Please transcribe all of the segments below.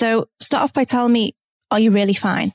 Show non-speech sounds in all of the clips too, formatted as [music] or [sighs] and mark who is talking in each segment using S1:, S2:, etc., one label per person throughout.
S1: So start off by telling me, are you really fine?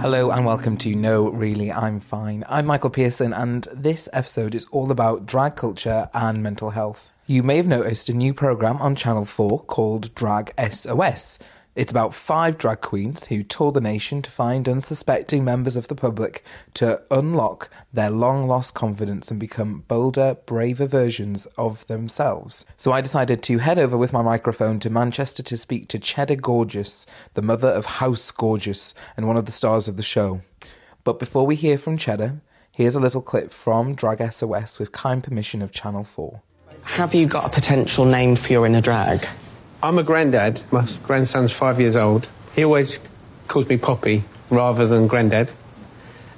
S2: Hello and welcome to No Really I'm Fine. I'm Michael Pearson and this episode is all about drag culture and mental health. You may have noticed a new program on Channel 4 called Drag SOS. It's about five drag queens who tour the nation to find unsuspecting members of the public to unlock their long lost confidence and become bolder, braver versions of themselves. So I decided to head over with my microphone to Manchester to speak to Cheddar Gorgeous, the mother of House Gorgeous and one of the stars of the show. But before we hear from Cheddar, here's a little clip from Drag SOS with kind permission of Channel 4.
S3: Have you got a potential name for your inner drag?
S4: I'm a granddad. My grandson's five years old. He always calls me Poppy rather than granddad.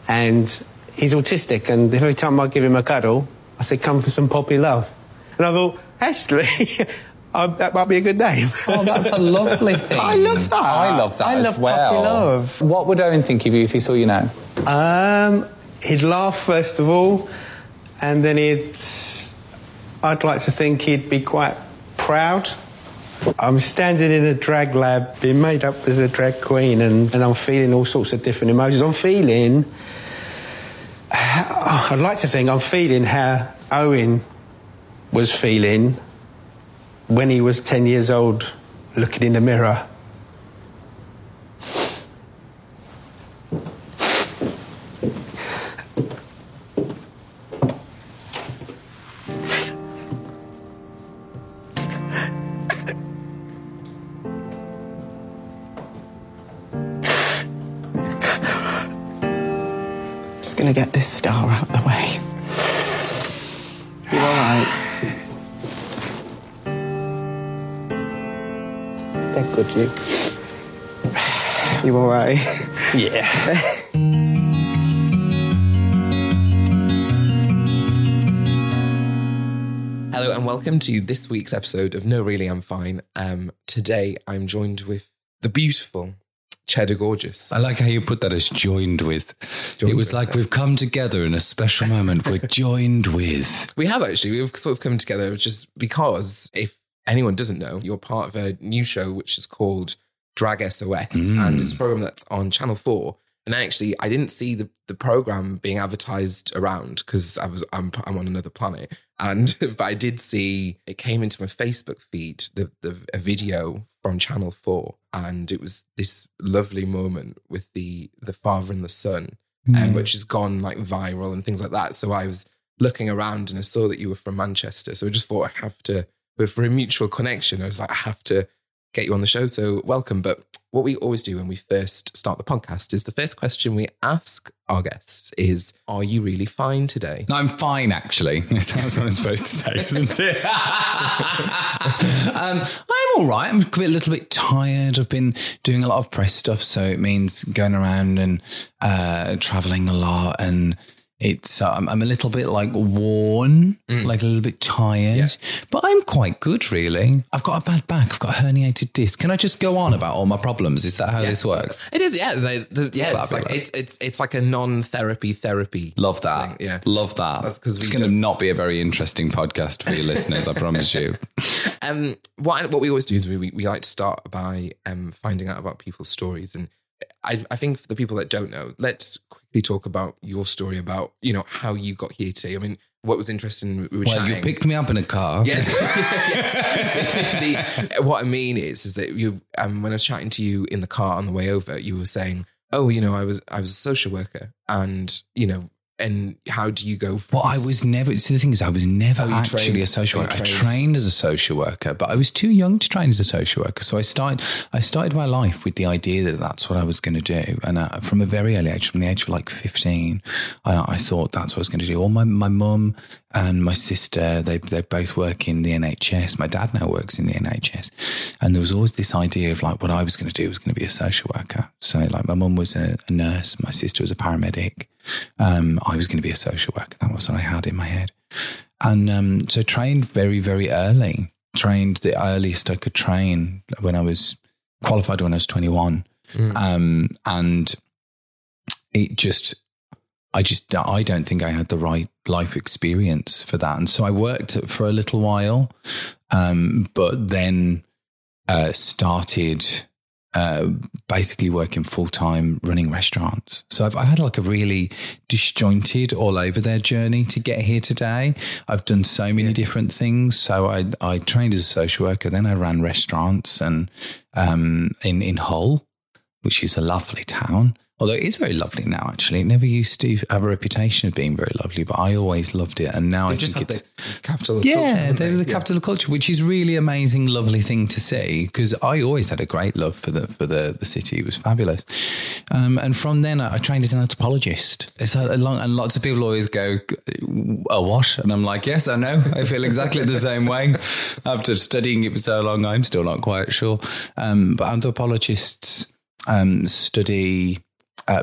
S4: And he's autistic, and every time I give him a cuddle, I say, come for some Poppy love. And I thought, actually, [laughs] I, that might be a good name.
S5: Oh, that's a lovely [laughs] thing.
S4: I love that.
S5: I love that
S3: I
S5: as
S3: love
S5: well.
S3: puppy love.
S5: What would Owen think of you if he saw you now?
S4: Um, he'd laugh first of all, and then he'd. I'd like to think he'd be quite proud. I'm standing in a drag lab, being made up as a drag queen, and, and I'm feeling all sorts of different emotions. I'm feeling. [sighs] I'd like to think I'm feeling how Owen was feeling when he was 10 years old, looking in the mirror.
S2: Welcome to this week's episode of No Really I'm Fine. Um, today I'm joined with the beautiful Cheddar Gorgeous.
S6: I like how you put that as joined with.
S2: Joined
S6: it was
S2: with.
S6: like we've come together in a special moment. We're [laughs] joined with.
S2: We have actually, we've sort of come together just because if anyone doesn't know, you're part of a new show which is called Drag SOS and it's a program that's on Channel 4. And actually, I didn't see the, the program being advertised around because I was I'm, I'm on another planet. And [laughs] but I did see it came into my Facebook feed the, the a video from Channel Four, and it was this lovely moment with the the father and the son, um, which has gone like viral and things like that. So I was looking around and I saw that you were from Manchester, so I just thought I have to, but for a mutual connection, I was like I have to get you on the show. So welcome. But what we always do when we first start the podcast is the first question we ask our guests is, "Are you really fine today?"
S6: No, I'm fine, actually. [laughs] That's what I'm supposed to say, isn't it? [laughs] um, I'm all right. I'm a little bit tired. I've been doing a lot of press stuff, so it means going around and uh, traveling a lot. And it's uh, I'm, I'm a little bit like worn, like a little bit tired, but I'm quite good, really. I've got a bad back. I've got a herniated disc. Can I just go on about all my problems? Is that how this works?
S2: It is, yeah. They, the, yeah, it's like, it's, it's it's like a non-therapy therapy.
S6: Love that.
S2: thing, yeah.
S6: Love that.
S2: That's 'cause
S6: it's going to
S2: don't-
S6: be a very interesting podcast for your listeners, I promise you. [laughs]
S2: Um, what what we always do is we we like to start by um finding out about people's stories, and I I think for the people that don't know, let's quickly talk about your story about you know how you got here today. I mean, what was interesting. We were
S6: Well,
S2: chatting.
S6: you picked me up in a car. [laughs]
S2: Yes. yes. The- what I mean is, is that you, um, when I was chatting to you in the car on the way over, you were saying, "Oh, you know, I was, I was a social worker, and you know, and how do you go?" From
S6: Well, I was never. See, the thing is, I was never
S2: Oh,
S6: actually
S2: trained-
S6: a social worker. I
S2: trained.
S6: trained as a social worker, but I was too young to train as a social worker. So I started. I started my life with the idea that that's what I was going to do, and uh, from a very early age, from the age of like fifteen, I, I thought that's what I was going to do. All my my mum and my sister, they they both work in the NHS. My dad now works in the NHS, and there was always this idea of like what I was going to do was going to be a social worker. So like my mum was a, a nurse, my sister was a paramedic. Um, I was going to be a social worker. That was what I had in my head. And um, so trained very, very early. Trained the earliest I could train when I was qualified when I was 21. Um, and it just, I just, I don't think I had the right life experience for that. And so I worked for a little while, um, but then uh, started uh, basically working full time running restaurants. So I've, I've had like a really disjointed all over their journey to get here today. I've done so many different things. So I, I trained as a social worker, then I ran restaurants and um, in, in Hull, which is a lovely town. Although it is very lovely now, actually. It never used to have a reputation of being very lovely, but I always loved it. And now I
S2: just
S6: think it's.
S2: the capital of culture.
S6: Yeah,
S2: haven't
S6: they were the
S2: Yeah.
S6: capital of culture, which is really amazing, lovely thing to see. Because I always had a great love for the for the, the city; it was fabulous. Um, and from then, I, I trained as an anthropologist. It's a, a long, and lots of people always go, "A what?" And I'm like, "Yes, I know. I feel exactly the same way." [laughs] After studying it for so long, I'm still not quite sure. Um, but anthropologists um, study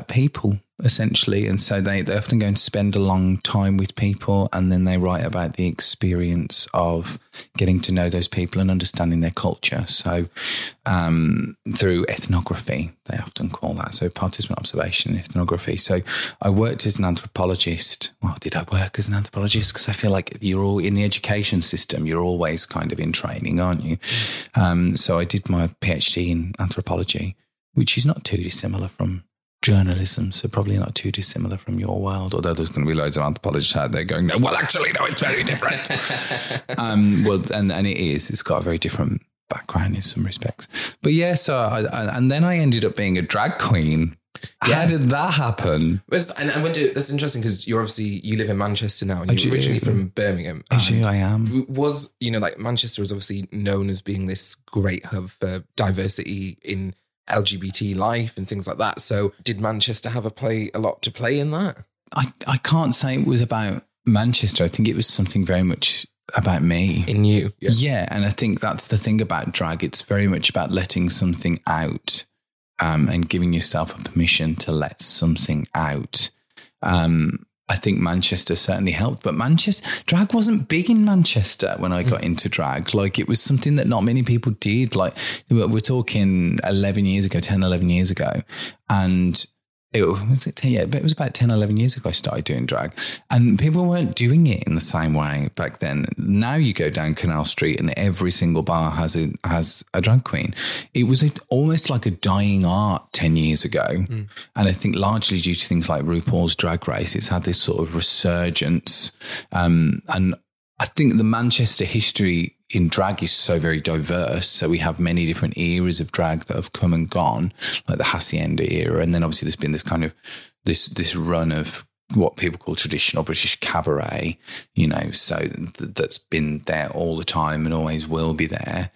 S6: people essentially, and so they, they often go and spend a long time with people, and then they write about the experience of getting to know those people and understanding their culture. So um, through ethnography, they often call that so participant observation ethnography. So I worked as an anthropologist. Well, did I work as an anthropologist? Because I feel like you're all in the education system. You're always kind of in training, aren't you? Um, so I did my PhD in anthropology, which is not too dissimilar from journalism, so probably not too dissimilar from your world. Although there's going to be loads of anthropologists out there going, "No, well, actually, no, it's very different." [laughs] um, well, and and it is. It's got a very different background in some respects. But yeah, so I, I, and then I ended up being a drag queen. How did that happen?
S2: But and I wonder that's interesting because you're obviously you live in Manchester now and
S6: I
S2: you're
S6: do.
S2: originally from Birmingham.
S6: Actually,
S2: and
S6: I am.
S2: was you know like Manchester is obviously known as being this great hub for diversity in LGBT life and things like that. So did Manchester have a play a lot to play in that?
S6: I, I can't say it was about Manchester. I think it was something very much about me.
S2: In you, yeah.
S6: Yeah, and I think that's the thing about drag. It's very much about letting something out um, and giving yourself a permission to let something out. Um, I think Manchester certainly helped, but Manchester drag wasn't big in Manchester when I got mm. into drag. Like it was something that not many people did. Like we're we're talking 11 years ago, 10, 11 years ago. And it was it, yeah, but it was about 10, 11 years ago I started doing drag. And people weren't doing it in the same way back then. Now you go down Canal Street and every single bar has a has a drag queen. It was a, almost like a dying art 10 years ago. And I think largely due to things like RuPaul's Drag Race, it's had this sort of resurgence. Um, and I think the Manchester history in drag is so very diverse. So we have many different eras of drag that have come and gone, like the Hacienda era, and then obviously there's been this kind of this this run of what people call traditional British cabaret, you know, so th- that's been there all the time and always will be there.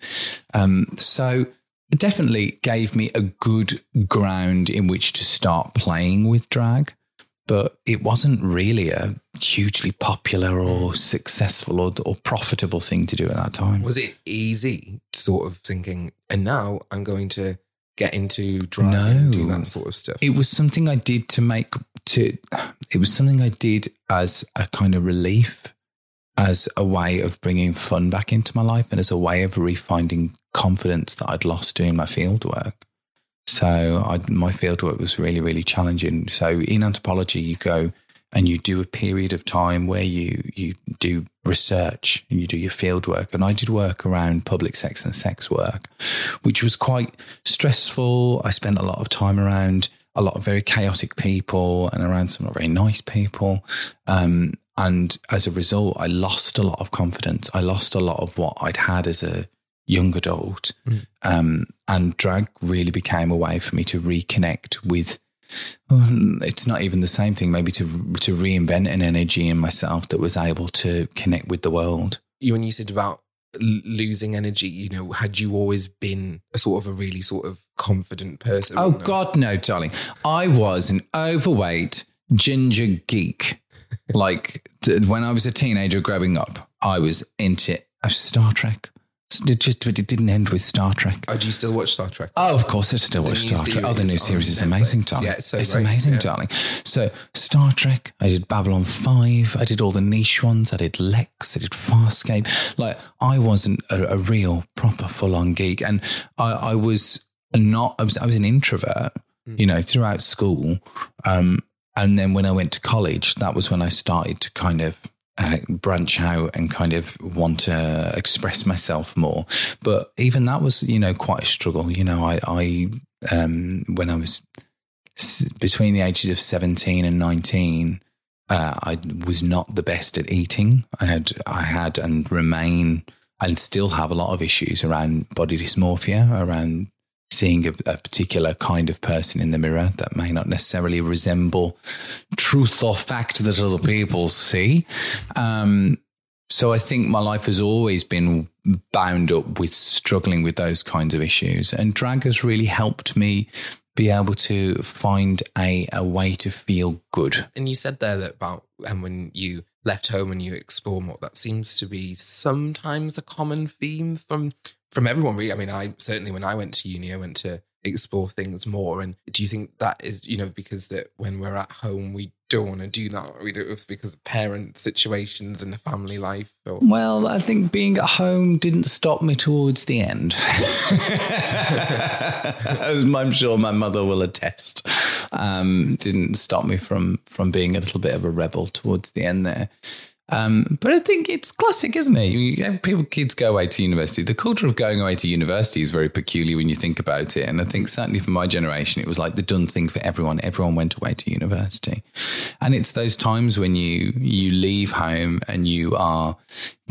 S6: Um, so it definitely gave me a good ground in which to start playing with drag but it wasn't really a hugely popular or successful or, or profitable thing to do at that time.
S2: Was it easy, sort of thinking, and now I'm going to get into drag
S6: No.
S2: and do that sort of stuff?
S6: It was something I did to make to. It was something I did as a kind of relief, as a way of bringing fun back into my life, and as a way of refinding confidence that I'd lost doing my field work. So I, my field work was really, really challenging. So in anthropology, you go and you do a period of time where you you do research and you do your field work. And I did work around public sex and sex work, which was quite stressful. I spent a lot of time around a lot of very chaotic people and around some not very nice people. Um, and as a result, I lost a lot of confidence. I lost a lot of what I'd had as a young adult. Um, and drag really became a way for me to reconnect with. um, It's not even the same thing. Maybe to to reinvent an energy in myself that was able to connect with the world.
S2: you when you said about l- losing energy, you know, had you always been a sort of a really sort of confident person?
S6: Oh
S2: No?
S6: God, no, darling! I was an overweight ginger geek. [laughs] like when I was a teenager growing up, I was into Star Trek. It just it didn't end with Star Trek.
S2: Oh, do you still watch Star Trek?
S6: Oh, of course, I still watch Star Trek. Oh, the new
S2: series
S6: is amazing, darling.
S2: Yeah, it's so
S6: it's
S2: great,
S6: amazing,
S2: yeah.
S6: darling. So, Star Trek, I did Babylon 5, I did all the niche ones, I did Lexx, I did Farscape. Like, I wasn't a, a real, proper, full on geek. And I, I was not, I was, I was an introvert,
S2: Hmm.
S6: you know, throughout school. Um, and then when I went to college, that was when I started to kind of uh, branch out and kind of want to express myself more. But even that was, you know, quite a struggle. You know, I, I um, when I was between the ages of 17 and 19, uh, I was not the best at eating. I had, I had and remain and still have a lot of issues around body dysmorphia, around seeing a, a particular kind of person in the mirror that may not necessarily resemble truth or fact that other people see. Um, so I think my life has always been bound up with struggling with those kinds of issues. And drag has really helped me be able to find a, a way to feel good.
S2: And you said there that about and when you left home and you explore more, that seems to be sometimes a common theme from from everyone. Really, I mean, I certainly when I went to uni, I went to explore things more. And do you think that is you know because that when we're at home we don't want to do that? We do it because of parent situations and the family life. Or
S6: Well, I think being at home didn't stop me towards the end. [laughs] As I'm sure my mother will attest. Um, didn't stop me from from being a little bit of a rebel towards the end there. Um, but I think it's classic, isn't it? You people, kids go away to university. The culture of going away to university is very peculiar when you think about it. And I think certainly for my generation, it was like the done thing for everyone. Everyone went away to university, and it's those times when you you leave home and you are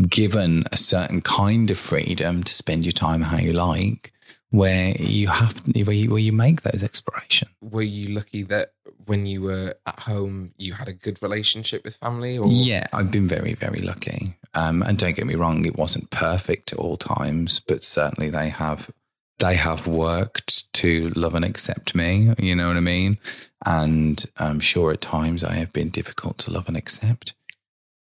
S6: given a certain kind of freedom to spend your time how you like, where you have where you, where you make those explorations.
S2: were you lucky that when you were at home you had a good relationship with family? Or
S6: Yeah, I've been very, very lucky. Um, and don't get me wrong, it wasn't perfect at all times, but certainly they have they have worked to love and accept me. You know what I mean? And I'm sure at times I have been difficult to love and accept.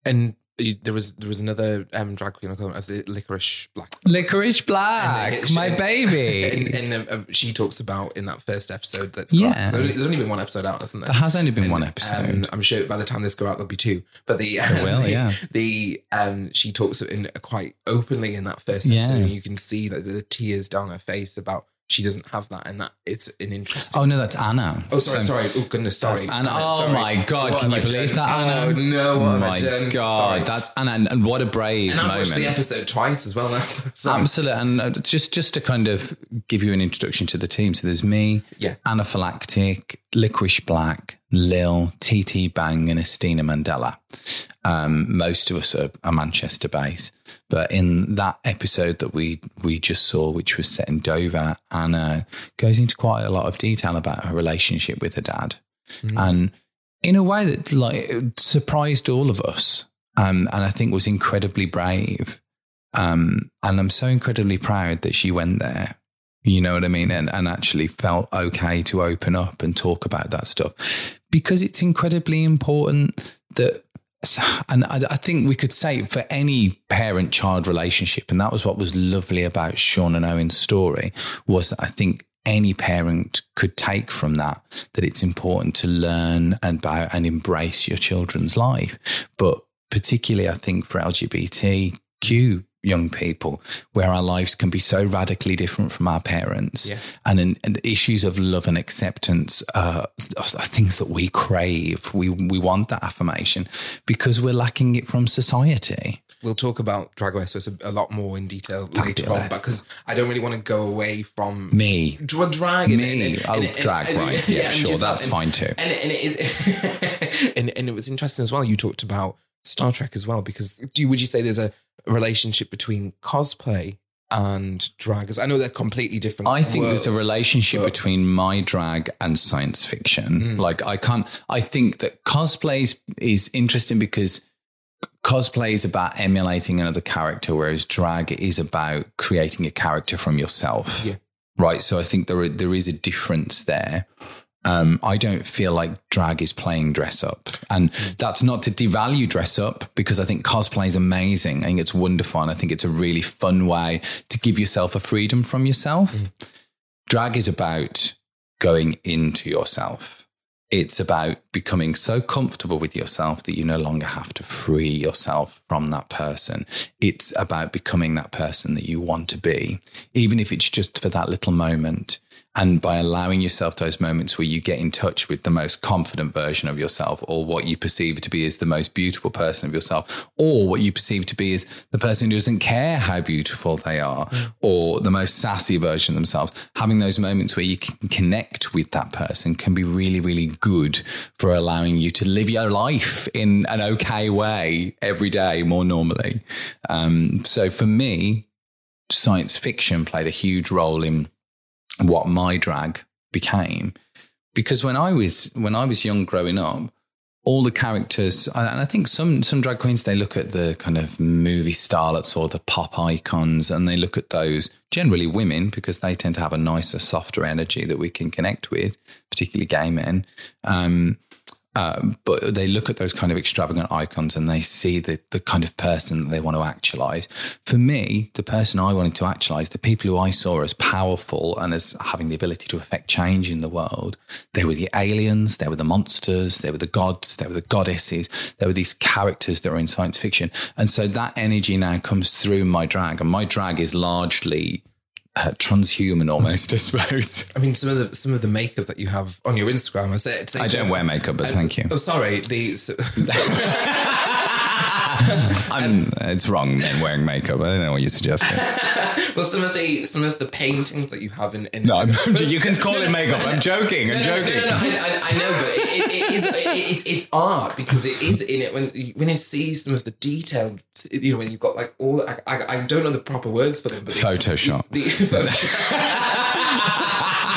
S2: and you- there was there was another um, drag queen. I call it Liquorice Black.
S6: Liquorice
S2: And
S6: Black,
S2: it-
S6: my baby. [laughs]
S2: And, and um, she talks about in that first episode that's
S6: Yeah.
S2: yeah. So there's only been one episode out, isn't there?
S6: there has only been
S2: And,
S6: one episode.
S2: um, I'm sure by the time this go out, there'll be two. But the um,
S6: will,
S2: the,
S6: yeah.
S2: the um, she talks in quite openly in that first
S6: Yeah.
S2: episode, and you can see that the tears down her face about she doesn't have that, and that it's an interesting.
S6: oh no, that's Anna.
S2: Oh, sorry,
S6: So-
S2: sorry. Oh, goodness, sorry.
S6: Anna.
S2: Anna,
S6: Oh
S2: sorry.
S6: my God!
S2: What
S6: Can you
S2: I
S6: believe
S2: done?
S6: that, Anna?
S2: Oh, no, what have
S6: my
S2: I done?
S6: God,
S2: Sorry.
S6: that's Anna, and, and what a brave
S2: And I've
S6: moment.
S2: watched the episode twice as well. Now. [laughs]
S6: Absolutely, and uh, just just to kind of give you an introduction to the team. So there's me,
S2: Yeah.
S6: Anaphylactic, Liquorice Black, Lill, TT Bang, and Estina Mandela. Um, most of us are, are Manchester based, but in that episode that we we just saw, which was set in Dover, Anna goes into quite a lot of detail about her relationship with her dad, and in a way that like surprised all of us, um, and I think was incredibly brave. Um, and I'm so incredibly proud that she went there. You know what I mean? And, and actually felt okay to open up and talk about that stuff because it's incredibly important that, and I, think we could say for any parent child relationship, and that was what was lovely about Sean and Owen's story, was that I think any parent could take from that that it's important to learn about and embrace your children's life. But particularly, I think for LGBTQ young people, where our lives can be so radically different from our parents,
S2: Yeah.
S6: and, in, and issues of love and acceptance uh, are things that we crave. We we want that affirmation because we're lacking it from society.
S2: We'll talk about Drag Race a, a lot more in detail later
S6: Fabulous.
S2: on because I don't really want to go away from
S6: Me.
S2: dra- drag.
S6: Me.
S2: and- and-
S6: Oh,
S2: and-
S6: drag,
S2: and-
S6: right. [laughs] Yeah,
S2: and
S6: sure, that's fine too.
S2: And, and it is, [laughs] and, and it was interesting as well. You talked about Star Trek as well because do you, would you say there's a relationship between cosplay and drag? I know they're completely different.
S6: I think there's a relationship
S2: but-
S6: between my drag and science fiction. Hmm. Like I can't. I think that cosplay is, is interesting because cosplay is about emulating another character, whereas drag is about creating a character from yourself.
S2: Yeah.
S6: Right. So I think there are, there is a difference there. Um, I don't feel like drag is playing dress up. And that's not to devalue dress up because I think cosplay is amazing. I think it's wonderful. And I think it's a really fun way to give yourself a freedom from yourself. Drag is about going into yourself. It's about becoming so comfortable with yourself that you no longer have to free yourself from that person. It's about becoming that person that you want to be, even if it's just for that little moment. And by allowing yourself those moments where you get in touch with the most confident version of yourself, or what you perceive to be as the most beautiful person of yourself, or what you perceive to be as the person who doesn't care how beautiful they are, or the most sassy version of themselves, having those moments where you can connect with that person can be really, really good for allowing you to live your life in an okay way every day more normally. Um, so for me, science fiction played a huge role in what my drag became. Because when I was when I was young growing up all the characters and I think some some drag queens they look at the kind of movie starlets or the pop icons and they look at those generally women because they tend to have a nicer softer energy that we can connect with particularly gay men. Um, um, but they look at those kind of extravagant icons and they see the, the kind of person that they want to actualize. For me, the person I wanted to actualize, the people who I saw as powerful and as having the ability to affect change in the world, they were the aliens, they were the monsters, they were the gods, they were the goddesses, they were these characters that are in science fiction. And so that energy now comes through my drag, and my drag is largely uh, transhuman almost, I suppose.
S2: I mean, some of the some of the makeup that you have on your Instagram. I say, say
S6: I don't wear makeup, but thank you.
S2: Oh, sorry. The so, [laughs] [laughs] [laughs]
S6: I'm, it's wrong men wearing makeup. I don't know what you're suggesting. [laughs]
S2: well, some of the some of the paintings that you have in. in
S6: No, I'm, [laughs] you can call it makeup. I'm joking. I'm
S2: No, no,
S6: joking.
S2: No, no, no, I, I, I know, but it, it, it is it, it, it's art because it is in it when when you see some of the detail. You know, when you've got like all I, I, I don't know the proper words for them, but the-
S6: Photoshop.
S2: The, Photoshop.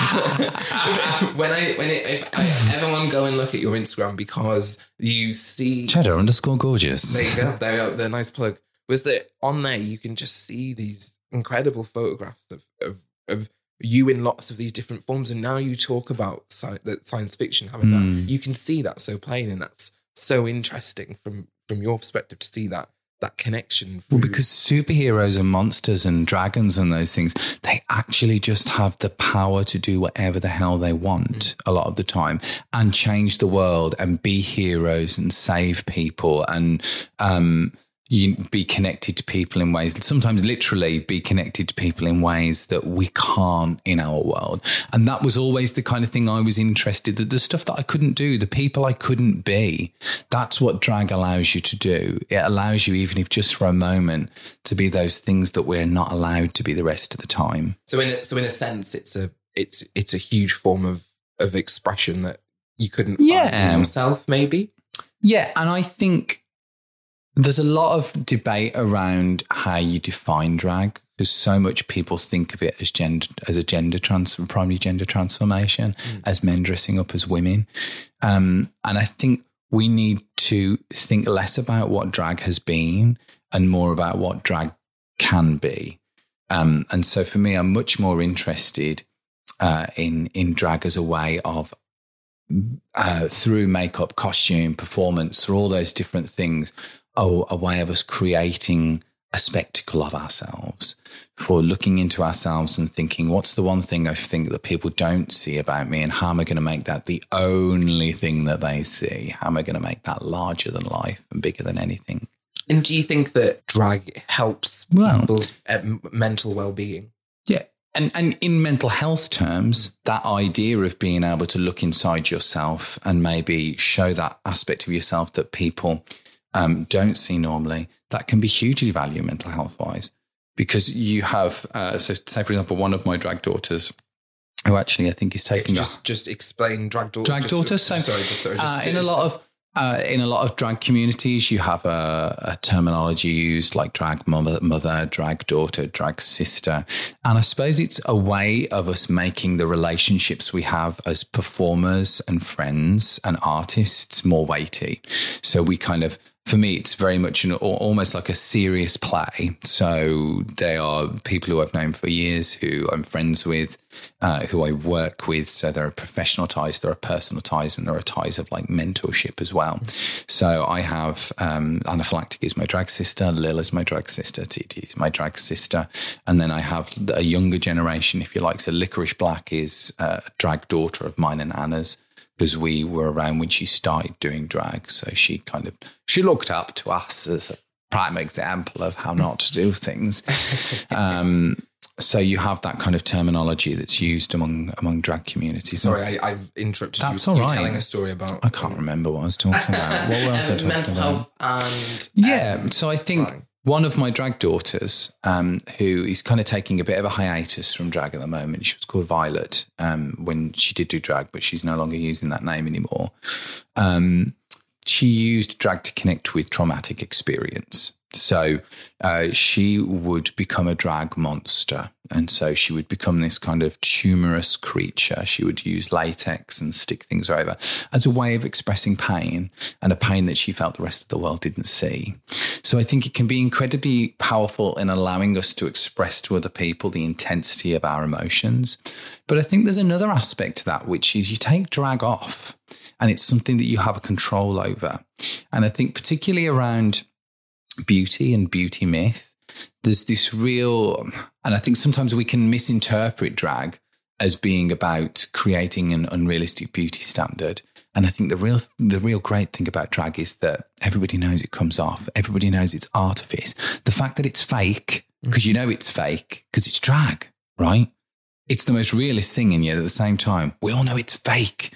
S2: [laughs] when I when it, if I ever want to go and look at your Instagram because you see
S6: Cheddar underscore gorgeous.
S2: there you go. There, they're a nice plug. Was that on there? You can just see these incredible photographs of, of, of you in lots of these different forms. And now you talk about sci- that science fiction having that. Hmm. You can see that so plain, and that's so interesting from from your perspective to see that that connection.
S6: Well, because superheroes and monsters and dragons and those things, they actually just have the power to do whatever the hell they want a lot of the time and change the world and be heroes and save people and um, you be connected to people in ways, sometimes literally be connected to people in ways that we can't in our world. And that was always the kind of thing I was interested that the stuff that I couldn't do, the people I couldn't be. That's what drag allows you to do. It allows you, even if just for a moment, to be those things that we're not allowed to be the rest of the time.
S2: so in a, so in a sense, it's a it's it's a huge form of of expression that you couldn't find
S6: Yeah.
S2: in yourself, maybe.
S6: Yeah, and I think there's a lot of debate around how you define drag because so much people think of it as gender as a gender trans primary gender transformation as men dressing up as women, um, and I think we need to think less about what drag has been and more about what drag can be. Um, and so for me, I'm much more interested uh, in in drag as a way of uh, through makeup, costume, performance, through all those different things, a, a way of us creating a spectacle of ourselves, for looking into ourselves and thinking, what's the one thing I think that people don't see about me, and how am I going to make that the only thing that they see? How am I going to make that larger than life and bigger than anything?
S2: And do you think that drag helps
S6: Well-
S2: people's uh, mental well being?
S6: Yeah. And, and in mental health terms, that idea of being able to look inside yourself and maybe show that aspect of yourself that people um, don't see normally, that can be hugely valuable mental health wise. Because you have, uh, so say, for example, one of my drag daughters, who actually I think is taking a
S2: just just explain drag daughters.
S6: drag
S2: just-
S6: daughters. So,
S2: sorry, just, sorry, just,
S6: uh, in a lot of uh, in a lot of drag communities, you have a, a terminology used like drag mother, mother, drag daughter, drag sister, and I suppose it's a way of us making the relationships we have as performers and friends and artists more weighty. So we kind of for me, it's very much an, almost like a serious play. So they are people who I've known for years, who I'm friends with, uh, who I work with. So there are professional ties, there are personal ties, and there are ties of like mentorship as well. So I have um, Anna Phylactic is my drag sister, Lill is my drag sister, TT is my drag sister, and then I have a younger generation, if you like. So Liquorice Black is uh, a drag daughter of mine and Anna's. Because we were around when she started doing drag. So she kind of she looked up to us as a prime example of how not to do things. [laughs] Um, so you have that kind of terminology that's used among among drag communities.
S2: Sorry, I, I've interrupted
S6: That's
S2: you.
S6: all
S2: You telling a story about
S6: I can't remember what I was talking about. What else was I [laughs]
S2: um,
S6: talking
S2: mental
S6: about?
S2: health and
S6: Yeah.
S2: um,
S6: so I think
S2: fine.
S6: One of my drag daughters, um, who is kind of taking a bit of a hiatus from drag at the moment, she was called Violet um, when she did do drag, but she's no longer using that name anymore. Um, she used drag to connect with traumatic experience. So uh, she would become a drag monster. And so she would become this kind of tumorous creature. She would use latex and stick things over as a way of expressing pain and a pain that she felt the rest of the world didn't see. So I think it can be incredibly powerful in allowing us to express to other people the intensity of our emotions. But I think there's another aspect to that, which is you take drag off and it's something that you have a control over. And I think, particularly around beauty and beauty myth, there's this real, and I think sometimes we can misinterpret drag as being about creating an unrealistic beauty standard. And I think the real, the real great thing about drag is that everybody knows it comes off. Everybody knows it's artifice. The fact that it's fake, mm. because you know it's fake, because it's drag, right? It's the most realist thing, in you at the same time, we all know it's fake.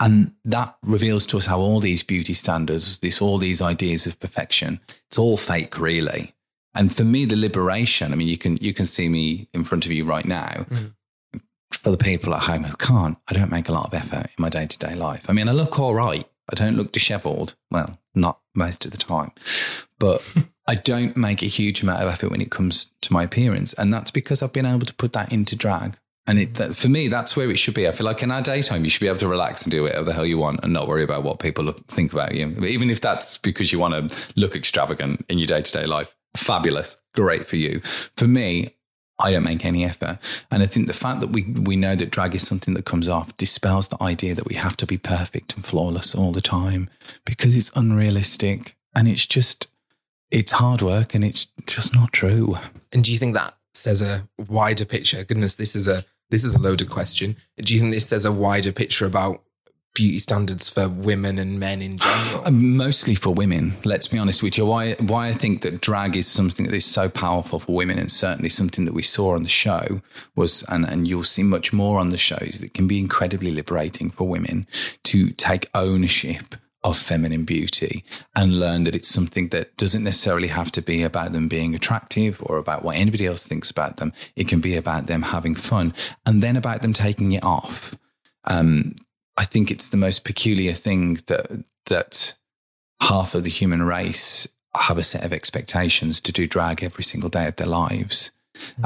S6: And that reveals to us how all these beauty standards, this all these ideas of perfection, it's all fake, really. And for me, the liberation, I mean, you can you can see me in front of you right now. Mm-hmm. For the people at home who can't, I don't make a lot of effort in my day to day life. I mean, I look all right. I don't look disheveled. Well, not most of the time. But [laughs] I don't make a huge amount of effort when it comes to my appearance. And that's because I've been able to put that into drag. And it, that, for me, that's where it should be. I feel like in our daytime, you should be able to relax and do whatever the hell you want and not worry about what people look, think about you. Even if that's because you want to look extravagant in your day to day life, fabulous, great for you. For me, I don't make any effort. And I think the fact that we, we know that drag is something that comes off dispels the idea that we have to be perfect and flawless all the time because it's unrealistic and it's just, it's hard work and it's just not true.
S2: And do you think that says a wider picture? Goodness, this is a this is a loaded question. Do you think this says a wider picture about beauty standards for women and men in general?
S6: Um, Mostly for women. Let's be honest with you. Why? Why I think that drag is something that is so powerful for women, and certainly something that we saw on the show was, and and you'll see much more on the shows. That can be incredibly liberating for women to take ownership of feminine beauty and learn that it's something that doesn't necessarily have to be about them being attractive or about what anybody else thinks about them. It can be about them having fun and then about them taking it off. Um, I think it's the most peculiar thing that that half of the human race have a set of expectations to do drag every single day of their lives.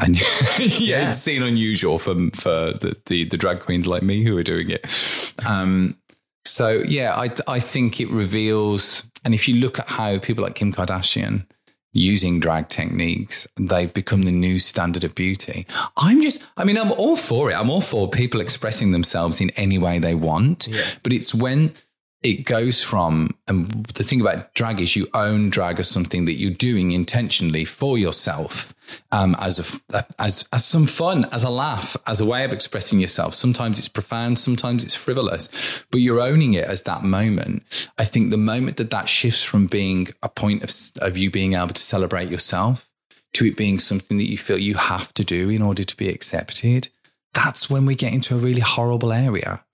S6: And [laughs] yeah, [laughs] it's seen unusual for for the, the the drag queens like me who are doing it. Um, so yeah, I I think it reveals, and if you look at how people like Kim Kardashian using drag techniques, they've become the new standard of beauty. I'm just, I mean, I'm all for it. I'm all for people expressing themselves in any way they want. But it's when it goes from, and the thing about drag is you own drag as something that you're doing intentionally for yourself, um, as a as as some fun, as a laugh, as a way of expressing yourself. Sometimes it's profound, sometimes it's frivolous, but you're owning it as that moment. I think the moment that that shifts from being a point of of you being able to celebrate yourself to it being something that you feel you have to do in order to be accepted, that's when we get into a really horrible area,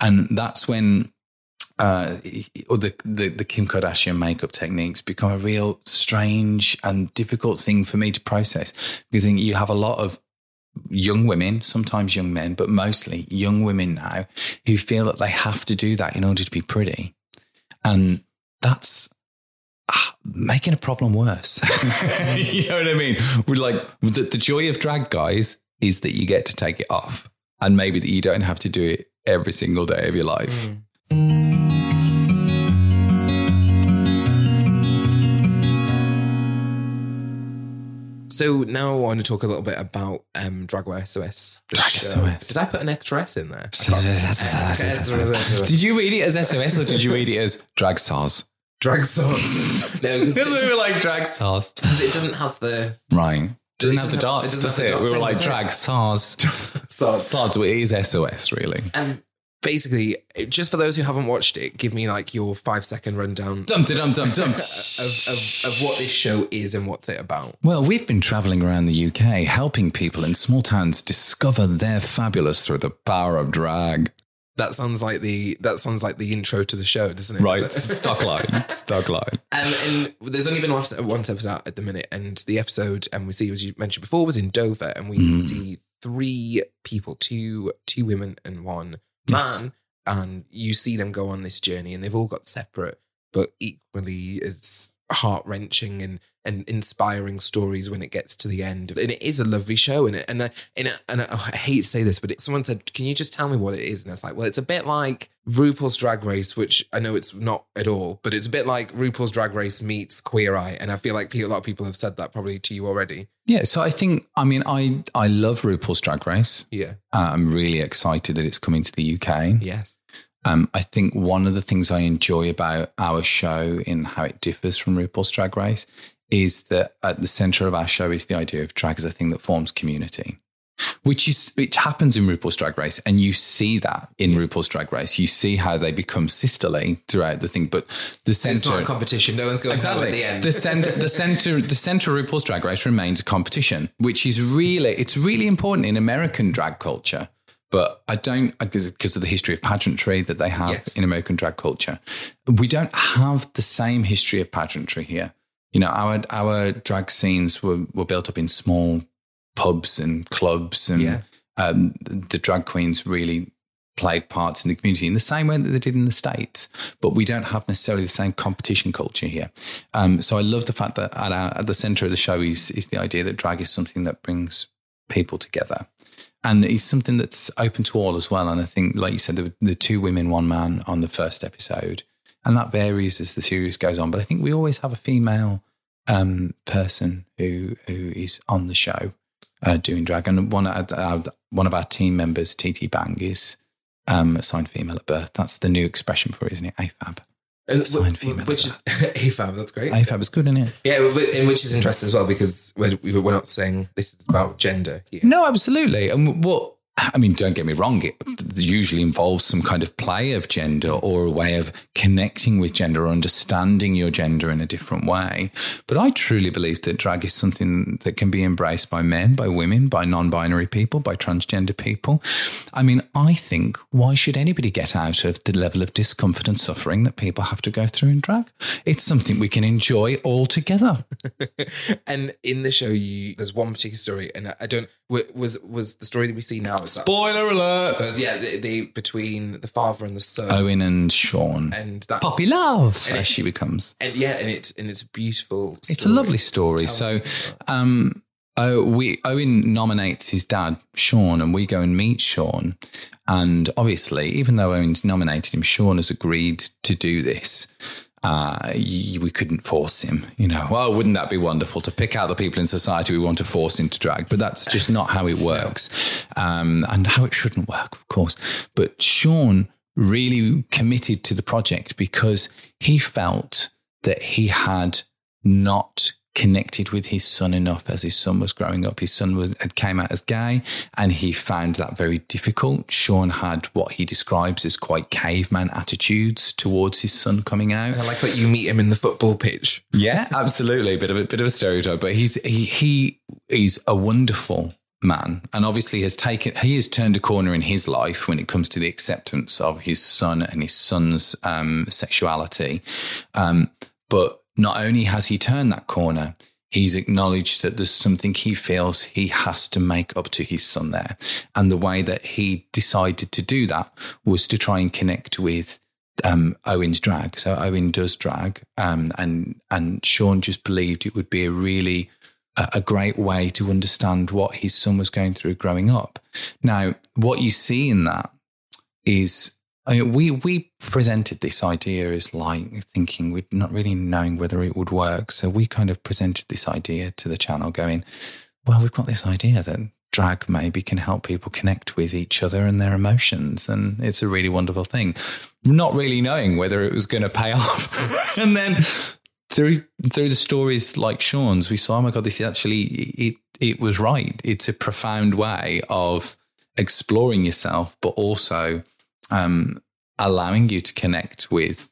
S6: and that's when uh, or the, the the Kim Kardashian makeup techniques become a real strange and difficult thing for me to process because you have a lot of young women, sometimes young men, but mostly young women now who feel that they have to do that in order to be pretty, and that's ah, making a problem worse. [laughs] you know what I mean? We're like the, the joy of drag, guys, is that you get to take it off, and maybe that you don't have to do it every single day of your life.
S2: So now I want to talk a little bit about um, Dragware SOS.
S6: Drag. SOS.
S2: Did I put an extra S in there? [laughs]
S6: Did you read it as SOS or did you read it as drag SARS?
S2: Drag song. [laughs] no, because
S6: we were like drag SARS.
S2: Because it doesn't have the
S6: Right. Doesn't
S2: It
S6: have the
S2: doesn't have-
S6: dots, does it?
S2: the
S6: We were like drag SARS. [laughs] SARS, it is SOS, really.
S2: Um, basically, just for those who haven't watched it, give me like your five second rundown
S6: Dum dum dum dum. [laughs]
S2: of, of, of what this show is and what's it about.
S6: Well, we've been traveling around the UK helping people in small towns discover their fabulous through the power of drag.
S2: That sounds like the that sounds like the intro to the show, doesn't it?
S6: Right, [laughs] stock line, stock line.
S2: Um, and there's only been one episode, one episode out at the minute, and the episode, and we see, as you mentioned before, was in Dover, and we
S6: Mm.
S2: see three people, two two women and one
S6: Yes.
S2: man, and you see them go on this journey, and they've all got separate but equally as heart wrenching and and inspiring stories when it gets to the end. And it is a lovely show, and it, and I, and I, and I, oh, I hate to say this, but it, someone said, "Can you just tell me what it is?" And it's like, well, it's a bit like RuPaul's Drag Race, which I know it's not at all, but it's a bit like RuPaul's Drag Race meets Queer Eye, and I feel like a lot of people have said that probably to you already.
S6: Yeah, so I think, I mean, I I love RuPaul's Drag Race.
S2: Yeah.
S6: Uh, I'm really excited that it's coming to the UK.
S2: Yes.
S6: Um, I think one of the things I enjoy about our show in how it differs from RuPaul's Drag Race is that at the center of our show is the idea of drag as a thing that forms community, which is which happens in RuPaul's Drag Race, and you see that in RuPaul's Drag Race. You see how they become sisterly throughout the thing, but the center
S2: It's not a competition. No one's going home at the end.
S6: the center, the center, the center of RuPaul's Drag Race remains a competition, which is really it's really important in American drag culture. But I don't because of the history of pageantry that they have
S2: Yes.
S6: in American drag culture. We don't have the same history of pageantry here. You know, our our drag scenes were were built up in small pubs and clubs, and
S2: Yeah.
S6: um, the drag queens really played parts in the community in the same way that they did in the states. But we don't have necessarily the same competition culture here. Um, so I love the fact that at, our, at the center of the show is is the idea that drag is something that brings people together. And it's something that's open to all as well. And I think, like you said, the, the two women, one man on the first episode, and that varies as the series goes on. But I think we always have a female um, person who who is on the show uh, doing drag. And one of our, one of our team members, TT Bang, is um, assigned female at birth. That's the new expression for it, isn't it? AFAB. Assigned female
S2: which is AFAB. [laughs] That's great.
S6: AFAB is good, isn't it?
S2: yeah, and which is interesting as well because we're, we're not saying this is about gender here.
S6: No, absolutely. And what I mean, don't get me wrong, it usually involves some kind of play of gender or a way of connecting with gender or understanding your gender in a different way. But I truly believe that drag is something that can be embraced by men, by women, by non binary people, by transgender people. I mean, I think why should anybody get out of the level of discomfort and suffering that people have to go through in drag? It's something we can enjoy all together. [laughs]
S2: And in the show, you there's one particular story, and I- don't wa- was was the story that we see now. Is that,
S6: Spoiler alert!
S2: so yeah, the, the between the father and the son,
S6: Owen and Sean.
S2: and that's
S6: Poppy Love,
S2: And
S6: as
S2: it-
S6: she becomes.
S2: and yeah, and it's and it's a beautiful. Story.
S6: It's a lovely story. So,
S2: me about it.
S6: um, oh, we Owen nominates his dad, Sean, and we go and meet Sean. And obviously, even though Owen's nominated him, Sean has agreed to do this. Uh, we couldn't force him, you know. Well, wouldn't that be wonderful to pick out the people in society we want to force into drag? But that's just not how it works, um, and how it shouldn't work, of course. But Sean really committed to the project because he felt that he had not connected with his son enough as his son was growing up. His son was had came out as gay and he found that very difficult. Sean had what he describes as quite caveman attitudes towards his son coming out.
S2: And I like that you meet him in the football pitch.
S6: Yeah, absolutely. Bit of a bit of a stereotype, but he's he he is a wonderful man, and obviously has taken he has turned a corner in his life when it comes to the acceptance of his son and his son's um, sexuality. Um, but not only has he turned that corner, he's acknowledged that there's something he feels he has to make up to his son there, and the way that he decided to do that was to try and connect with um, Owen's drag. So Owen does drag, um, and and Sean just believed it would be a really a, a great way to understand what his son was going through growing up. Now, what you see in that is. I mean, we we presented this idea as like thinking we're not really knowing whether it would work. So we kind of presented this idea to the channel, going, "Well, we've got this idea that drag maybe can help people connect with each other and their emotions, and it's a really wonderful thing." Not really knowing whether it was going to pay [laughs] off, and then through through the stories like Sean's, we saw, oh my god, this is actually it it was right. It's a profound way of exploring yourself, but also um, allowing you to connect with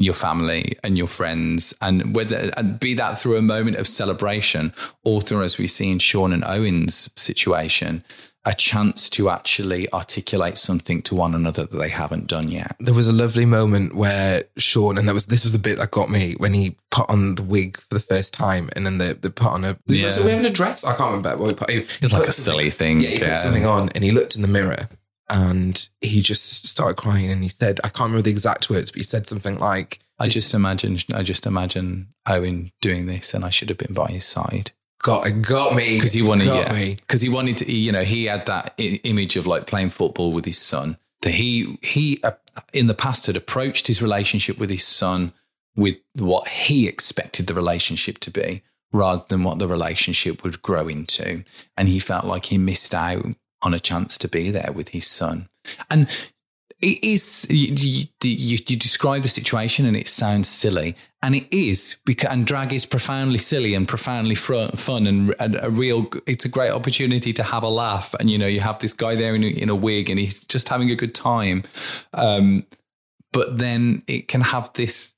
S6: your family and your friends, and whether and be that through a moment of celebration, or through as we see in Sean and Owen's situation, a chance to actually articulate something to one another that they haven't done yet.
S2: There was a lovely moment where Sean, and that was this was the bit that got me when he put on the wig for the first time, and then they, they put on a
S6: Yeah.
S2: was it wearing a dress? I can't remember what he put. He,
S6: It's like a silly thing.
S2: Yeah, he put something on, and he looked in the mirror, and he just started crying, and he said, I can't remember the exact words, but he said something like,
S6: I just imagine, I just imagine Owen doing this, and I should have been by his side.
S2: got it got me
S6: because he wanted
S2: got
S6: yeah
S2: me."
S6: because he wanted to you know he had that I- image of like playing football with his son that he he uh, in the past had approached his relationship with his son with what he expected the relationship to be rather than what the relationship would grow into and he felt like he missed out on a chance to be there with his son. And it is you, you, you, describe the situation and it sounds silly. And it is because and drag is profoundly silly and profoundly fr- fun and, and a real it's a great opportunity to have a laugh. And you know you have this guy there in a, in a wig and he's just having a good time. Um, but then it can have this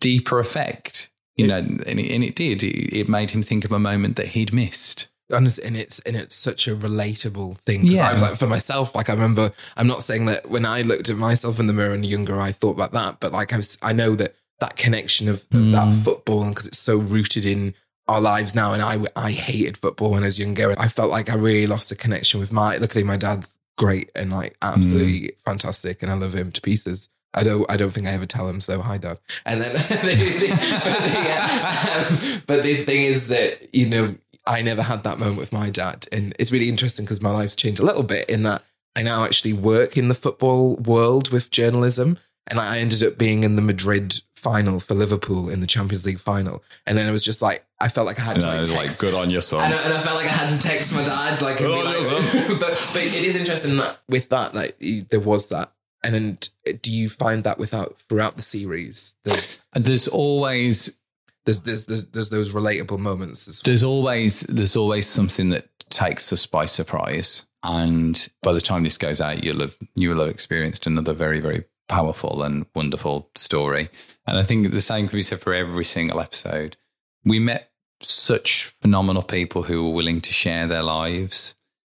S6: deeper effect you know and it, and it did. It, it made him think of a moment that he'd missed
S2: Honest, and it's and it's such a relatable thing because I was like for myself, like I remember. I'm not saying that when I looked at myself in the mirror and younger, I thought about that, but like I was, I know that that connection of, of that
S6: Mm.
S2: football and because it's so rooted in our lives now. And I I hated football when I was younger. I felt like I really lost a connection with my. Luckily, my dad's great and like absolutely fantastic, and I love him to pieces. I don't. I don't think I ever tell him so. Hi, Dad. And then, [laughs] the, the, but, the, uh, um, but the thing is that you know I never had that moment with my dad, and it's really interesting because my life's changed a little bit in that I now actually work in the football world with journalism, and I ended up being in the Madrid final for Liverpool in the Champions League final, and then it was just like I felt like I had to like, text
S6: good on your son.
S2: And I, and I felt like I had to text my dad, like, and be like [laughs] but but it is interesting that with that, like, there was that, and then uh, do you find that without throughout the series? There's
S6: there's always
S2: there's there's there's, there's those relatable moments. As
S6: there's always there's always something that takes us by surprise. And by the time this goes out you'll have you'll have experienced another very very powerful and wonderful story. And i think the same can be said for every single episode. We met such phenomenal people who were willing to share their lives.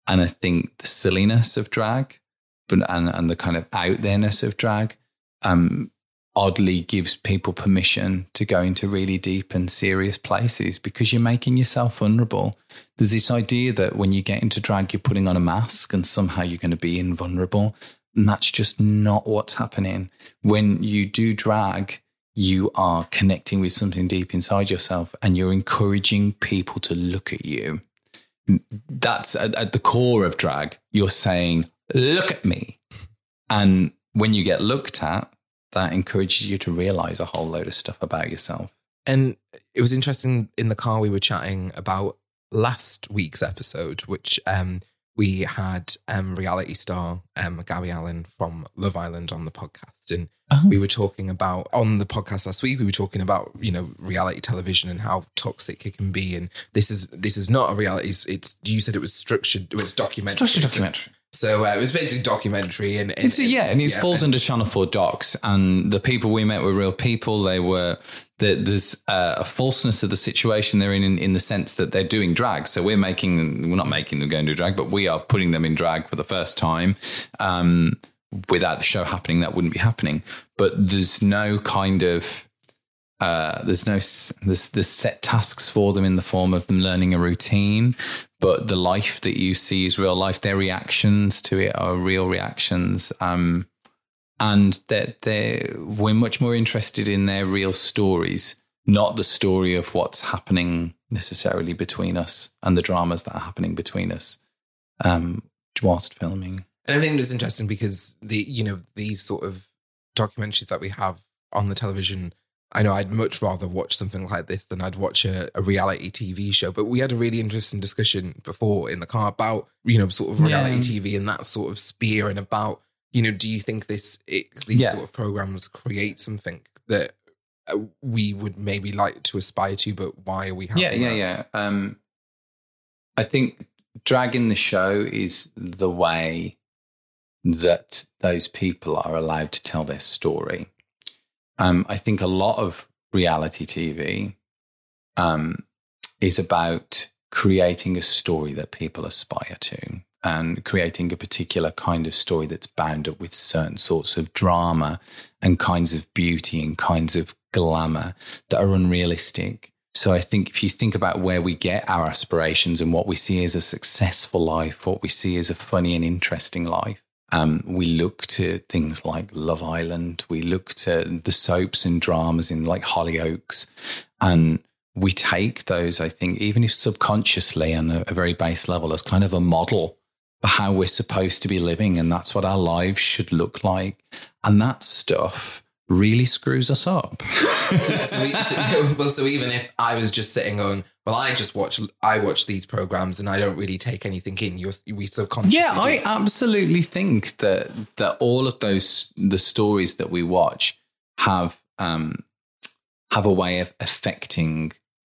S6: And i think the silliness of drag but and, and the kind of out there-ness of drag um oddly gives people permission to go into really deep and serious places because you're making yourself vulnerable. There's this idea that when you get into drag, you're putting on a mask and somehow you're going to be invulnerable. And that's just not what's happening. When you do drag, you are connecting with something deep inside yourself and you're encouraging people to look at you. That's at, at the core of drag. You're saying, look at me. And when you get looked at, that encourages you to realize a whole load of stuff about yourself.
S2: And it was interesting in the car we were chatting about last week's episode, which um, we had um, reality star um, Gabby Allen from Love Island on the podcast, and we were talking about on the podcast last week. We were talking about you know reality television and how toxic it can be, and this is this is not a reality. It's, it's you said it was structured. It was documentary.
S6: Structured documentary.
S2: So uh, it was basically documentary, and, and
S6: It's a, yeah, and it
S2: yeah,
S6: falls under Channel Four docs. And the people we met were real people. They were the, there's uh, a falseness of the situation they're in, in, in the sense that they're doing drag. So we're making we're not making them go and do drag, but we are putting them in drag for the first time. Um, without the show happening, that wouldn't be happening. But there's no kind of uh, there's no there's set tasks for them in the form of them learning a routine, but the life that you see is real life. Their reactions to it are real reactions, um, and that they we're much more interested in their real stories, not the story of what's happening necessarily between us and the dramas that are happening between us um, whilst filming.
S2: And I think it's interesting because the you know these sort of documentaries that we have on the television. I know I'd much rather watch something like this than I'd watch a, a reality TV show. But we had a really interesting discussion before in the car about you know sort of reality TV and that sort of sphere and about you know do you think this it, these
S6: Yeah.
S2: sort of programs create something that uh, we would maybe like to aspire to, but why are we having
S6: yeah, yeah,
S2: that?
S6: yeah. Um, I think dragging the show is the way that those people are allowed to tell their story. Um, I think a lot of reality TV um, is about creating a story that people aspire to and creating a particular kind of story that's bound up with certain sorts of drama and kinds of beauty and kinds of glamour that are unrealistic. So I think if you think about where we get our aspirations and what we see as a successful life, what we see as a funny and interesting life, um, we look to things like Love Island, we look to the soaps and dramas in like Hollyoaks, and we take those, I think, even if subconsciously on a, a very base level, as kind of a model for how we're supposed to be living. And that's what our lives should look like. And that stuff really screws us up.
S2: so, [laughs] so, we, so, [laughs] well, so even if I was just sitting on, well, I just watch, I watch these programs and I don't really take anything in. You're, we subconsciously.
S6: Yeah, I
S2: do.
S6: absolutely think that that all of those the stories that we watch have um have a way of affecting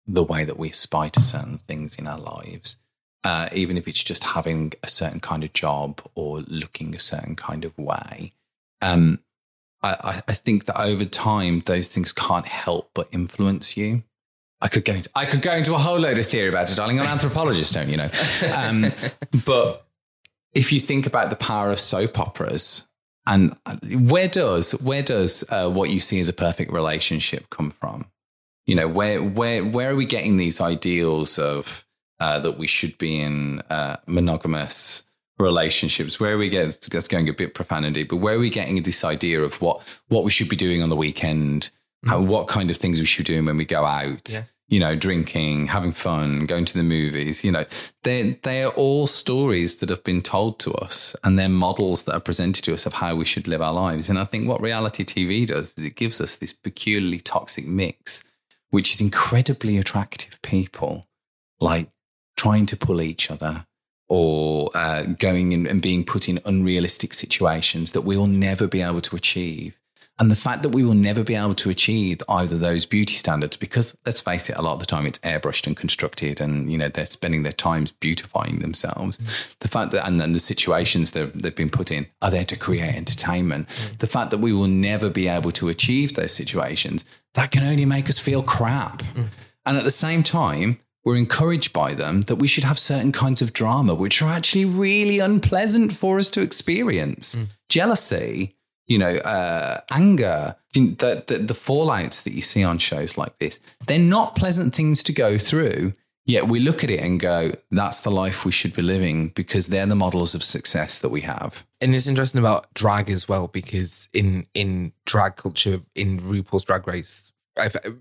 S6: the way that we aspire to certain things in our lives. Uh, even if it's just having a certain kind of job or looking a certain kind of way. Um, I, I think that over time, those things can't help but influence you. I could go into, I could go into a whole load of theory about it, darling. I'm an anthropologist, don't you know? Um, [laughs] but if you think about the power of soap operas, and where does where does uh, what you see as a perfect relationship come from? You know, where where where are we getting these ideals of uh, that we should be in uh, monogamous relationships? Where are we getting that's going a bit profanity, but where are we getting this idea of what what we should be doing on the weekend? How mm. what kind of things we should be doing when we go out?
S2: Yeah.
S6: You know, drinking, having fun, going to the movies. You know, they they are all stories that have been told to us, and they're models that are presented to us of how we should live our lives. And I think what reality TV does is it gives us this peculiarly toxic mix, which is incredibly attractive people, like trying to pull each other or uh, going in and being put in unrealistic situations that we will never be able to achieve. And the fact that we will never be able to achieve either those beauty standards, because let's face it, a lot of the time it's airbrushed and constructed, and you know they're spending their times beautifying themselves. Mm. The fact that and then the situations that they've been put in are there to create entertainment. Mm. The fact that we will never be able to achieve those situations that can only make us feel crap. Mm. And at the same time, we're encouraged by them that we should have certain kinds of drama, which are actually really unpleasant for us to experience. Jealousy, you know, uh, anger, the, the, the fallouts that you see on shows like this, they're not pleasant things to go through. Yet we look at it and go, that's the life we should be living because they're the models of success that we have.
S2: and it's interesting about drag as well because in in drag culture in RuPaul's Drag Race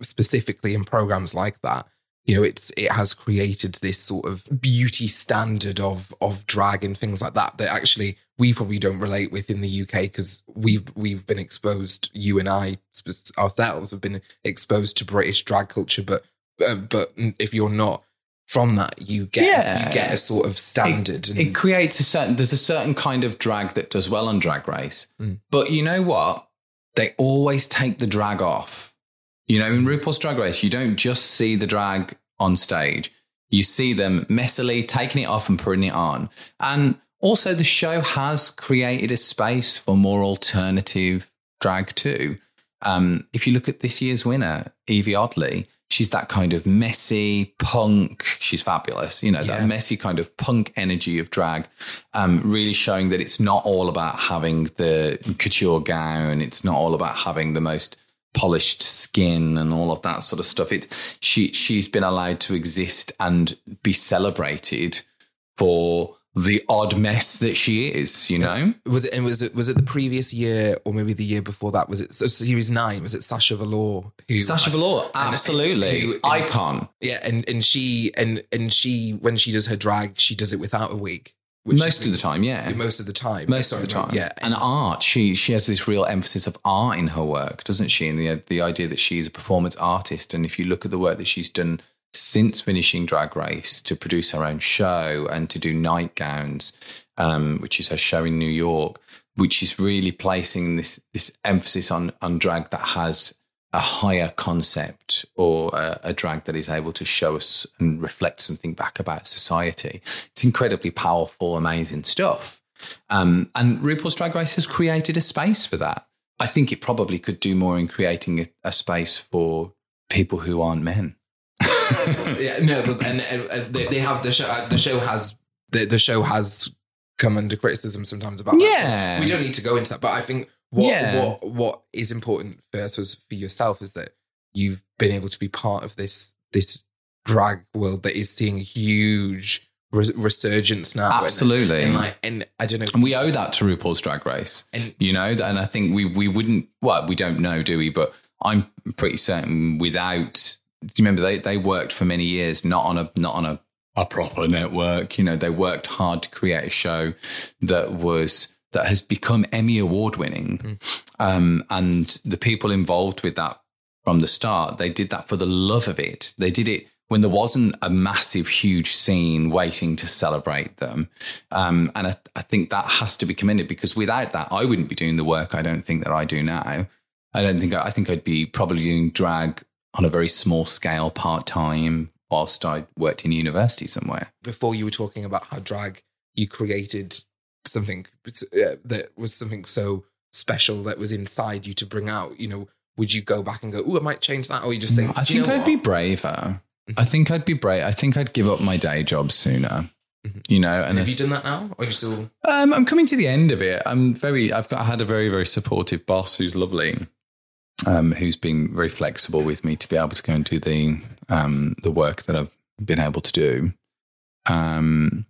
S2: specifically in programs like that you know it's it has created this sort of beauty standard of of drag and things like that that actually we probably don't relate with in the UK because we've we've been exposed you and I ourselves have been exposed to British drag culture but uh, but if you're not from that you get
S6: Yeah.
S2: you get a sort of standard and
S6: It creates a certain, there's a certain kind of drag that does well on Drag Race. But you know what? They always take the drag off. You know, in RuPaul's Drag Race, you don't just see the drag on stage, you see them messily taking it off and putting it on. And also, the show has created a space for more alternative drag too. Um, if you look at this year's winner, Yvie Oddly, she's that kind of messy punk. She's fabulous, you know,
S2: Yeah.
S6: that messy kind of punk energy of drag, um, really showing that it's not all about having the couture gown. It's not all about having the most polished skin and all of that sort of stuff. It she she's been allowed to exist and be celebrated for the odd mess that she is, you know?
S2: Uh, was it and was it was it the previous year or maybe the year before that? Was it so series nine? Was it Sasha Velour? Who
S6: Sasha Velour, absolutely.
S2: who-
S6: Icon.
S2: Yeah, and and she and and she when she does her drag, she does it without a wig.
S6: Most of the time, yeah.
S2: Most of the time.
S6: Most of the time,
S2: Yeah.
S6: And art, she she has this real emphasis of art in her work, doesn't she? And the the idea that she's a performance artist, and if you look at the work that she's done since finishing Drag Race to produce her own show and to do nightgowns, um, which is her show in New York, which is really placing this this emphasis on on drag that has a higher concept or a, a drag that is able to show us and reflect something back about society. It's incredibly powerful, amazing stuff. Um, and RuPaul's Drag Race has created a space for that. I think it probably could do more in creating a, a space for people who aren't men. [laughs]
S2: yeah, no, but and, and, they, they have the show. uh, The show has the, the show has come under criticism sometimes about
S6: Yeah.
S2: we don't need to go into that. But I think what
S6: Yeah.
S2: what what is important for I suppose, for yourself is that you've been able to be part of this this drag world that is seeing a huge res- resurgence now. And-
S6: Absolutely.
S2: and, like, and I don't know.
S6: And we owe that to RuPaul's Drag Race.
S2: And-
S6: you know, and I think we we wouldn't. Well, we don't know, do we? But I'm pretty certain without. Do you remember they they worked for many years not on a not on a a proper network. You know, they worked hard to create a show that was that has become Emmy award winning, um, and the people involved with that from the start, they did that for the love of it. They did it when there wasn't a massive, huge scene waiting to celebrate them. Um, and I, I think that has to be commended because without that, I wouldn't be doing the work I don't think that I do now. I don't think, I think I'd be probably doing drag on a very small scale part time whilst I worked in university somewhere.
S2: before you were talking about how drag you created something uh, that was something so special that was inside you to bring out. You know, would you go back and go, "Oh, I might change that," or you just think,
S6: I
S2: "Do you
S6: think I'd
S2: what?
S6: be braver. I think I'd be brave. I think I'd give up my day job sooner. You know, and
S2: Have
S6: I-
S2: you done that now, or are you still?
S6: Um, I'm coming to the end of it. I'm very. I've got. I had a very very supportive boss who's lovely, um, who's been very flexible with me to be able to go and do the um the work that I've been able to do. Um,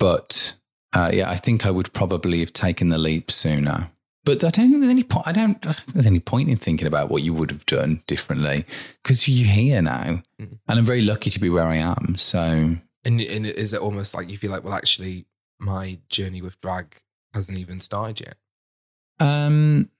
S6: but uh, yeah, I think I would probably have taken the leap sooner. But I don't think there's any point. I don't. I don't think there's any point in thinking about what you would have done differently because you're here now, and I'm very lucky to be where I am. So
S2: And, and is it almost like you feel like, well, actually, my journey with drag hasn't even started yet?
S6: Um,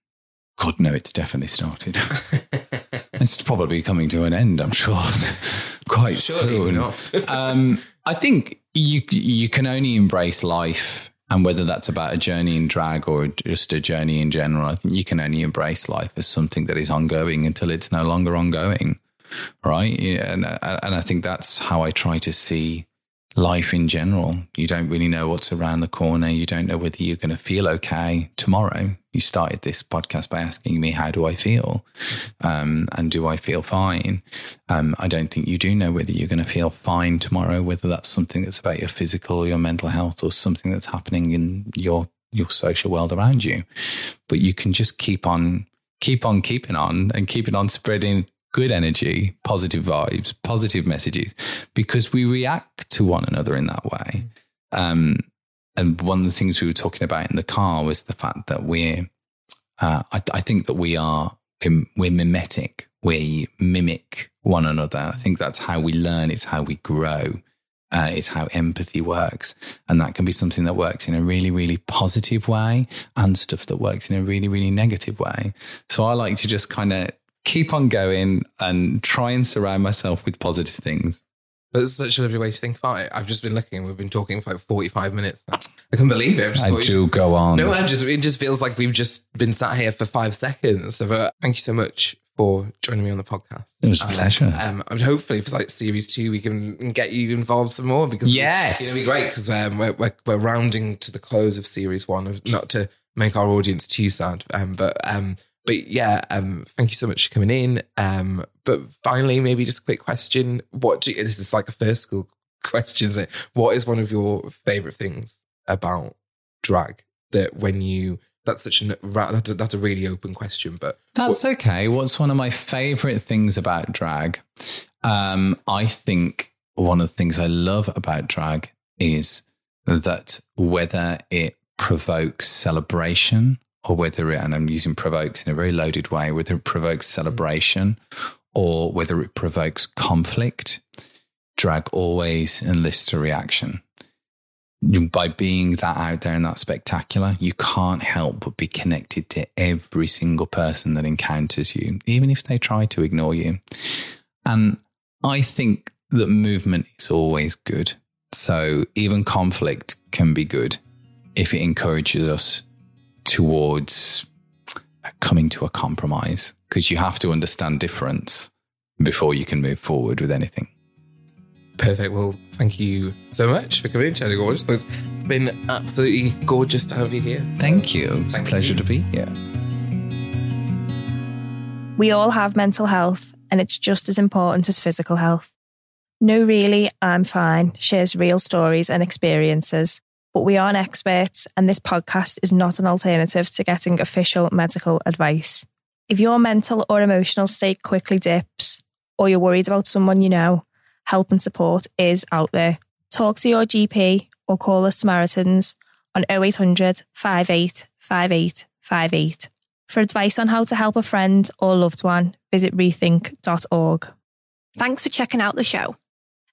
S6: God, no, it's definitely started. [laughs] it's probably coming to an end, I'm sure, [laughs] quite
S2: Surely
S6: soon. [laughs] um, I think you you can only embrace life, and whether that's about a journey in drag or just a journey in general, I think you can only embrace life as something that is ongoing until it's no longer ongoing, right? And and I think that's how I try to see life in general. You don't really know what's around the corner. You don't know whether you're going to feel okay tomorrow. You started this podcast by asking me, how do I feel? Um, and do I feel fine? Um, I don't think you do know whether you're going to feel fine tomorrow, whether that's something that's about your physical or your mental health or something that's happening in your, your social world around you. But you can just keep on, keep on keeping on and keeping on spreading good energy, positive vibes, positive messages, because we react to one another in that way. Um, and one of the things we were talking about in the car was the fact that we're, uh, I, I think that we are, we're mimetic. We mimic one another. I think that's how we learn. It's how we grow. Uh, it's how empathy works. And that can be something that works in a really, really positive way and stuff that works in a really, really negative way. So I like to just kind of keep on going and try and surround myself with positive things.
S2: That's such a lovely way to think about it. I've just been looking. We've been talking for like forty-five minutes. Now. I can't believe it. I just
S6: I do go on.
S2: No, I'm just. It just feels like we've just been sat here for five seconds. So, uh, thank you so much for joining me on the podcast.
S6: It was a pleasure.
S2: Um, and hopefully, for like series two, we can get you involved some more because
S6: Yes.
S2: it'll be great because um, we're, we're we're rounding to the close of series one. Not to make our audience too sad, um, but um, but yeah, um, thank you so much for coming in. Um, but finally, maybe just a quick question: What do you, this is like a first school question? Is it? What is one of your favorite things about drag that when you that's such a that's a, that's a really open question, but
S6: That's okay. What's one of my favorite things about drag? Um, I think one of the things I love about drag is that whether it provokes celebration or whether it, and I'm using provokes in a very loaded way, whether it provokes mm. celebration or whether it provokes conflict, drag always enlists a reaction by being that out there and that spectacular, you can't help but be connected to every single person that encounters you, even if they try to ignore you. And I think that movement is always good. So even conflict can be good if it encourages us towards uh, coming to a compromise, because you have to understand difference before you can move forward with anything.
S2: Perfect. Well, thank you so much for coming in, Cheddar Gorgeous. It's been absolutely gorgeous to have you here.
S6: Thank you. It's
S2: Thank
S6: a pleasure
S2: you.
S6: to be here.
S1: We all have mental health, and it's just as important as physical health. No, really, I'm fine shares real stories and experiences, but we aren't experts, and this podcast is not an alternative to getting official medical advice. If your mental or emotional state quickly dips, or you're worried about someone you know, help and support is out there. Talk to your GP or call the Samaritans on 0800 58 58 58. For advice on how to help a friend or loved one, visit rethink.org.
S7: Thanks for checking out the show.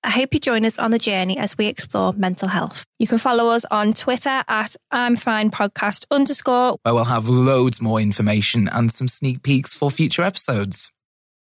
S7: I hope you join us on the journey as we explore mental health.
S1: You can follow us on Twitter at I'm Fine Podcast underscore.
S8: where we'll have loads more information and some sneak peeks for future episodes.